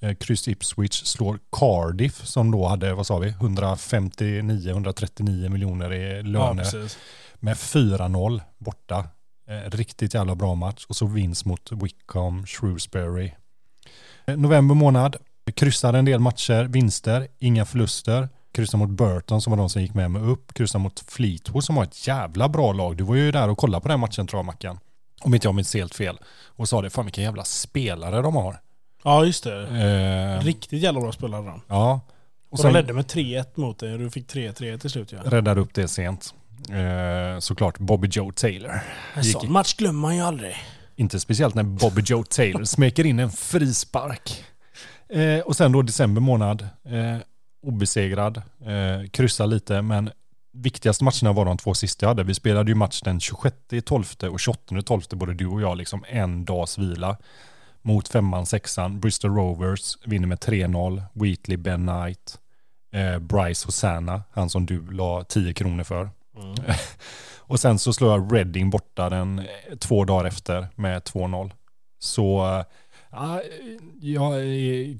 Eh, kryss Ipswich slår Cardiff som då hade, vad sa vi, 159-139 miljoner i Ja, löner precis. med 4-0 borta. Eh, riktigt jävla bra match och så vinst mot Wickham, Shrewsbury. Eh, november månad, kryssar en del matcher, vinster, inga förluster. Kryssar mot Burton som var de som gick med mig upp. Kryssar mot Fleetwood som var ett jävla bra lag. Du var ju där och kollade på den matchen tror jag Mackan. Om inte jag minns helt fel. Och sa det, fan vilka jävla spelare de har. Ja, just det. Eh, Riktigt jävla bra spelare de. ja. Och Och de sen ledde med 3-1 mot dig och du fick 3-3 till slut ja. räddade upp det sent. Eh, såklart Bobby Joe Taylor. En sån match glömmer man ju aldrig. Inte speciellt när Bobby Joe Taylor smeker in en frispark. Eh, och sen då december månad, eh, obesegrad, eh, kryssar lite, men viktigaste matcherna var de två sista jag hade. Vi spelade ju match den 26 12 och 28 12 både du och jag, liksom en dags vila. Mot femman, sexan, Bristol Rovers vinner med 3-0, Wheatley, Ben Knight, eh, Bryce Hosanna, han som du la 10 kronor för. Mm. Och sen så slår jag Reading borta den eh, två dagar efter med 2-0. Så eh, jag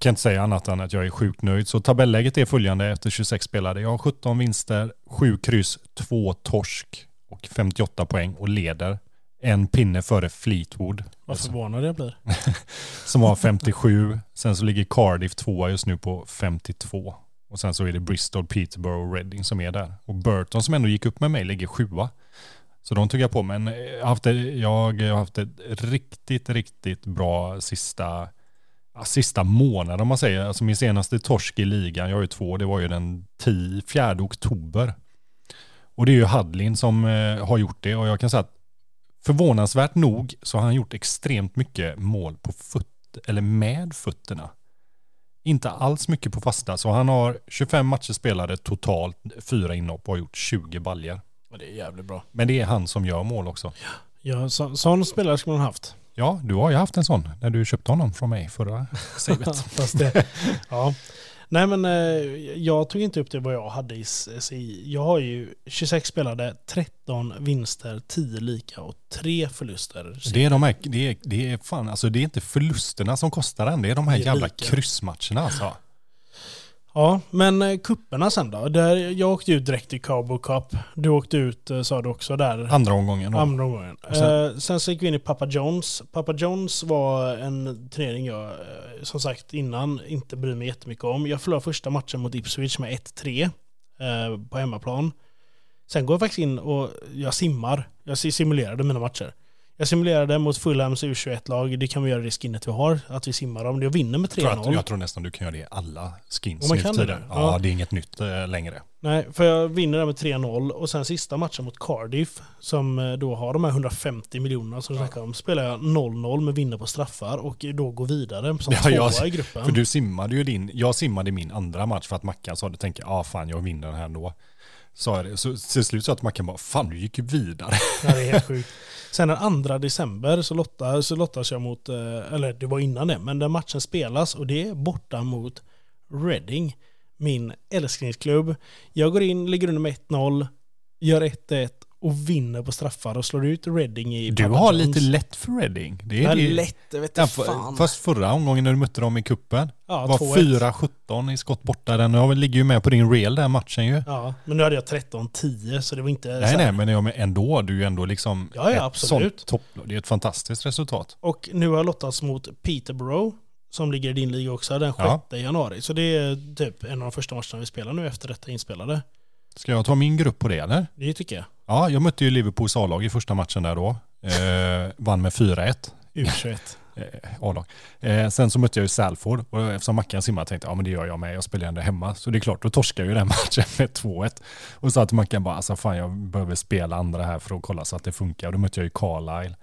kan inte säga annat än att jag är sjukt nöjd. Så tabelläget är följande efter 26 spelade. Jag har 17 vinster, 7 kryss, 2 torsk och 58 poäng och leder. En pinne före Fleetwood Vad förvånad jag blir. som har 57. Sen så ligger Cardiff tvåa just nu på 52. Och sen så är det Bristol, Peterborough och Reading som är där. Och Burton som ändå gick upp med mig ligger sjua. Så de tog jag på. Men eh, jag har haft, ett- jag har haft ett riktigt, riktigt bra sista, sista månad om man säger. Alltså min senaste torsk i ligan, jag har ju två, det var ju den 10, 4 oktober. Och det är ju Hadlin som eh, har gjort det. Och jag kan säga att förvånansvärt nog så har han gjort extremt mycket mål på föt eller med fötterna. Inte alls mycket på fasta, så han har 25 matcher spelade totalt, fyra inhopp och har gjort 20 baljer. Och det är jävligt bra. Men det är han som gör mål också. Ja, så, sån spelare skulle man haft. Ja, du har ju haft en sån när du köpte honom från mig förra savet. Fast det, ja. Nej men eh, jag tog inte upp det vad jag hade i SI. Jag har ju 26 spelade, 13 vinster, 10 lika och 3 förluster. Det är de här, det är, det är fan, alltså det är inte förlusterna som kostar den, det är de här är jävla lika. kryssmatcherna alltså. Ja, men eh, kupperna sen då? Där jag åkte ut direkt i Cabo Cup. Du åkte ut, eh, sa du också, där. Andra omgången då. Andra omgången. Sen- Sen, sen så gick vi in i Papa John's. Papa John's var en turnering jag, eh, som sagt innan, inte bryr mig jättemycket om. Jag förlorade första matchen mot Ipswich med 1-3 eh, på hemmaplan. Sen går jag faktiskt in och jag simmar. Jag simulerade mina matcher. Jag simulerade mot Fulhams U21-lag. Det kan vi göra i det skinnet vi har, att vi simmar dem. Jag vinner med Jag tror, att, 3-0. jag tror nästan du kan göra det i alla skins Och man kan det? Ja, Ja. det är inget nytt eh, längre. Nej, för jag vinner där med 3-0 och sen sista matchen mot Cardiff som eh, då har de här 150 miljonerna som du Ja. snackar om. Spelar jag 0-0 med vinner på straffar och då går vidare som Ja, tvåa jag- i gruppen. För du simmade ju din, jag simmade min andra match för att Mackan sa, du tänker, ja ah, fan jag vinner den här ändå. Sa jag det, så till slut sa jag till Mackan bara, fan du gick ju vidare. Ja, det är helt sjukt. Sen den 2 december så, lotta, så lottas jag mot, eh, eller det var innan det, men den matchen spelas och det är borta mot Reading, min älsklingsklubb. Jag går in, ligger under med 1-0, gör 1-1 och vinner på straffar och slår ut Reading i Du har lite lätt för Reading. Det Ja, är det. lätt, jag vet Ja, inte fan. Fast förra omgången när du mötte dem i kuppen ja, var 2-1. 4-17 i skott borta. Den jag ligger ju med på din reel den matchen ju. Ja, men nu hade jag 13-10 så det var inte... Nej nej men men ändå, du är ju ändå liksom Ja, ja, absolut. topplag. Det är ett fantastiskt resultat. Och nu har jag lottats mot Peterborough som ligger i din liga också den 6 Ja. januari. Så det är typ en av de första matcherna vi spelar nu efter detta inspelade. Ska jag ta min grupp på det eller? Det tycker jag. Ja, jag mötte ju Liverpools A-lag i första matchen där då. Eh, vann med 4-1. U21. Eh, A-lag. Eh, sen så mötte jag ju Salford och eftersom Mackan simmade tänkte jag, ja men det gör jag med, jag spelar ändå hemma. Så det är klart, då torskar jag ju den matchen med 2-1. Och sa till Mackan bara, alltså fan jag behöver spela andra här för att kolla så att det funkar. Och då mötte jag ju Carlisle.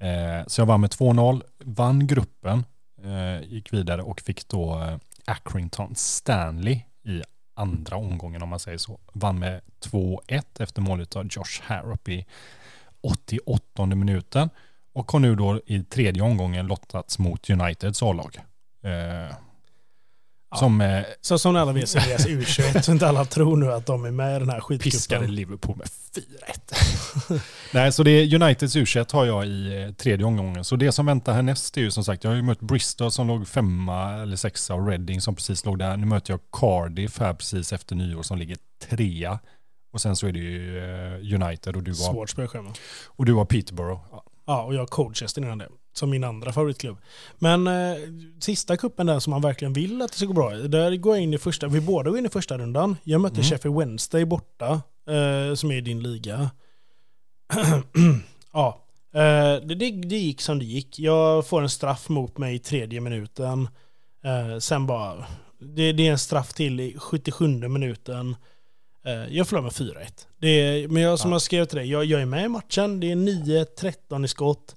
Eh, så jag vann med 2-0, vann gruppen, eh, gick vidare och fick då eh, Accrington Stanley i andra omgången om man säger så. Vann med 2-1 efter målet av Josh Harrop i 88 minuten. Och har nu då i tredje omgången lottats mot Uniteds A-lag. Eh, som eh, Så som alla vet så är deras U21 så inte alla tror nu att de är med i den här piskade skitcupen. Liverpool med 4-1. Nej, så det är Uniteds u har jag i eh, tredje omgången. Så det som väntar härnäst är ju som sagt, jag har ju mött Bristol som låg femma eller sexa och Reading som precis låg där. Nu möter jag Cardiff här precis efter nyår som ligger trea. Och sen så är det ju eh, United och du har, Svårt spökschema. och du har Peterborough. Ja. Ja, och jag har Colchester innan det. Som min andra favoritklubb. Men eh, sista kuppen där som man verkligen vill att det ska gå bra i. Där går jag in i första, vi båda går in i första rundan. Jag mötte Mm. Sheffield Wednesday borta, eh, som är i din liga. ja, eh, det, det, det gick som det gick. Jag får en straff mot mig i tredje minuten. Eh, sen bara, det, det är en straff till i 77 minuten. Eh, Jag förlorar med 4-1. Det är, men jag, som Ja. jag skrev till dig, jag, jag är med i matchen. Det är 9-13 i skott.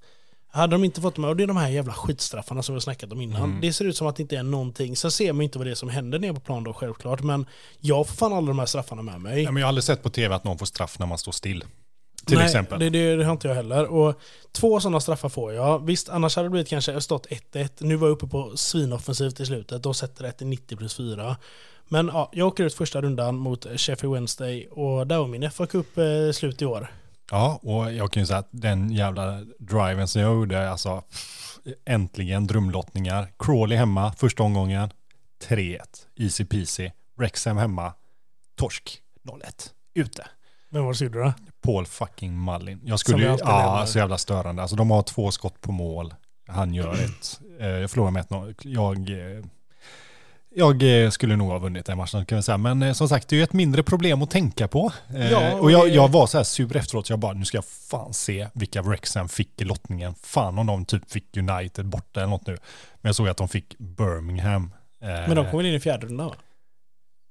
Hade de inte fått med, och det är de här jävla skitstraffarna som vi har snackat om innan. Mm. Det ser ut som att det inte är någonting. Sen ser man inte vad det är som händer nere på plan då självklart. Men jag får fan alla de här straffarna med mig. Ja, men jag har aldrig sett på tv att någon får straff när man står still. Till Nej, exempel. Det, det, det har inte jag heller. Och två sådana straffar får jag. Visst, annars hade det blivit kanske stått 1-1. Nu var jag uppe på svinoffensivt i slutet. De sätter i 90 plus 4. Men ja, jag åker ut första rundan mot Sheffield Wednesday och där var min FA Cup eh, slut i år. Ja, och jag kan ju säga att den jävla driven som jag gjorde, alltså äntligen drömlottningar. Crawley hemma, första omgången, 3-1, easy peasy. Wrexham hemma, torsk, 0-1, ute. Vem var det gjorde det? Paul fucking Mullin. Jag skulle ju, ja, så jävla störande. Alltså de har två skott på mål, han gör ett. Eh, Jag förlorar med 1-0. Jag, eh, jag eh, skulle nog ha vunnit den matchen kan vi säga. Men eh, som sagt, det är ju ett mindre problem att tänka på. Eh, Ja, och och jag, jag var så här sur efteråt, så jag bara, nu ska jag fan se vilka Wrexham fick i lottningen. Fan om de typ fick United borta eller något nu. Men jag såg att de fick Birmingham. Men de kom väl in i fjärde rundan va?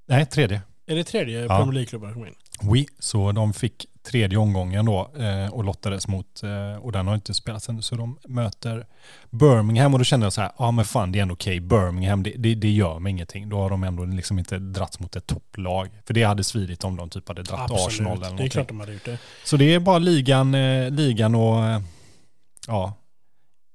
Nej, tredje. Är det tredje Ja. Premier League-klubben som kom in? Oui, så de fick tredje omgången då eh, och lottades mot, eh, och den har inte spelats än, så de möter Birmingham och då kände jag så här, ja men fan det är ändå okej, Birmingham det, det, det gör mig ingenting. Då har de ändå liksom inte dragits mot ett topplag. För det hade svidit om de typ hade dratt Arsenal eller det är någonting. klart de hade gjort det. Så det är bara ligan, eh, ligan och eh, ja,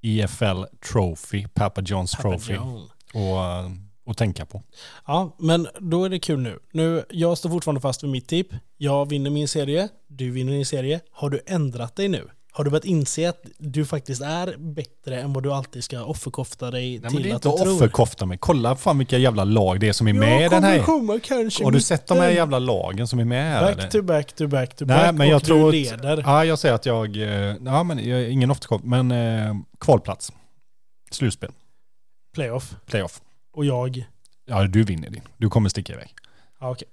EFL Trophy, Papa John's Papa Trophy. John. Och eh, att tänka på. Ja, men då är det kul nu. nu. Jag står fortfarande fast vid mitt tipp. Jag vinner min serie, du vinner din serie. Har du ändrat dig nu? Har du börjat inse att du faktiskt är bättre än vad du alltid ska offerkofta dig Nej, till men det är att inte du tror? offerkofta mig. Kolla fan vilka jävla lag det är som är med i den här. komma kanske Har du sett de här jävla lagen som är med här? eller? Back to back to back to Nej, back men jag och tror du att- leder. Ja, jag säger att jag, eh, ja men jag, ingen offerkofta, men eh, kvalplats. Slutspel, Playoff. playoff. Och jag Ja, du vinner din. Du kommer sticka iväg. Ja, okej.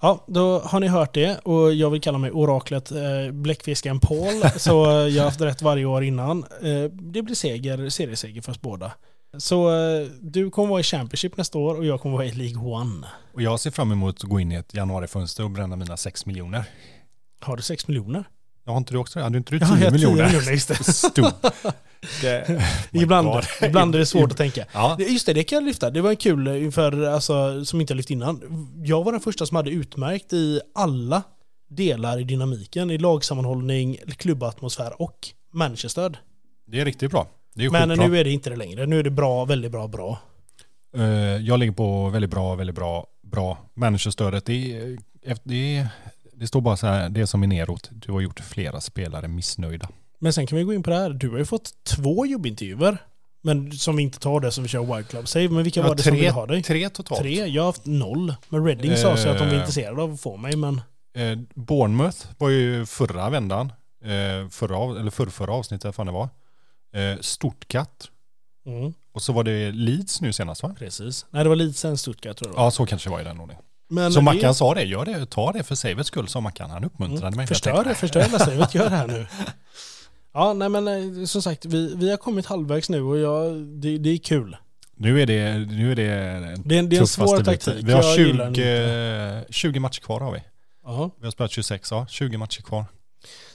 Ja, då har ni hört det och jag vill kalla mig oraklet eh, Bläckfisken Paul. så eh, jag har haft rätt varje år innan. Eh, det blir seger, serieseger för oss båda. Så eh, du kommer vara i Championship nästa år och jag kommer vara i League One. Och jag ser fram emot att gå in i ett januarifönster och bränna mina 6 miljoner. Har du 6 miljoner? Jag har inte du också det? Hade inte du Ja, 10 jag har 10 miljoner? miljoner, just det. Det, Ibland, ibland är det svårt att tänka. Ja, Just det, det kan jag lyfta. Det var en kul eh, inför, alltså, som inte jag lyft innan. Jag var den första som hade utmärkt i alla delar i dynamiken. I lagsammanhållning, klubbatmosfär och managerstöd. det är riktigt bra. Är Men nu är det inte det längre. Nu är det bra, väldigt bra, bra. Eh, Jag ligger på väldigt bra, väldigt bra, bra. Managerstödet, det, är, det, är, det står bara så här, det är som är neråt. Du har gjort flera spelare missnöjda. Men sen kan vi gå in på det här. Du har ju fått två jobbintervjuer. Men som vi inte tar det som vi kör Wild Club Save. Men vilka Ja, var det som tre, ville ha dig? tre totalt. Tre. Jag har haft noll. Men Reading sa sig att de var Eh. intresserade av att få mig. Men Eh, Bournemouth var ju förra vändan. Eh, förra, eller förra, förra avsnittet, fan det var. Eh, Stortkatt. mm, Och så var det Leeds nu senast va? precis. Nej, det var lite sen Stuttgart tror jag. det. Ja, så kanske det var i den ordningen. Men Så det- Mackan sa det, gör det, ta det för savets skull, sa Mackan. Han uppmuntrade Mm, mig. Förstör tänkte, det, förstör hela savet, gör det här nu. Ja, nej men eh, som sagt, vi, vi har kommit halvvägs nu och jag, det, det är kul. Nu är det, nu är det Det är en, det är en svår taktik. Vi har jag gillar den inte. 20, 20 matcher kvar har vi. Ja. Vi har spelat 26, ja. 20 matcher kvar.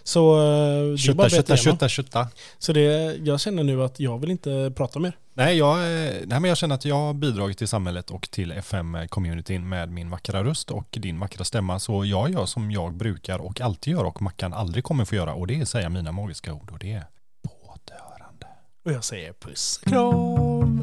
Så eh, det är Kötta, bara kötta, kötta, kötta. Så det, jag känner nu att jag vill inte prata mer. Nej, jag, eh, nej, men jag känner att jag har bidragit till samhället och till FM-communityn med min vackra röst och din vackra stämma. Så jag gör som jag brukar och alltid gör och Mackan aldrig kommer få göra. Och det är säga mina magiska ord och det är på återhörande. Och jag säger puss kram.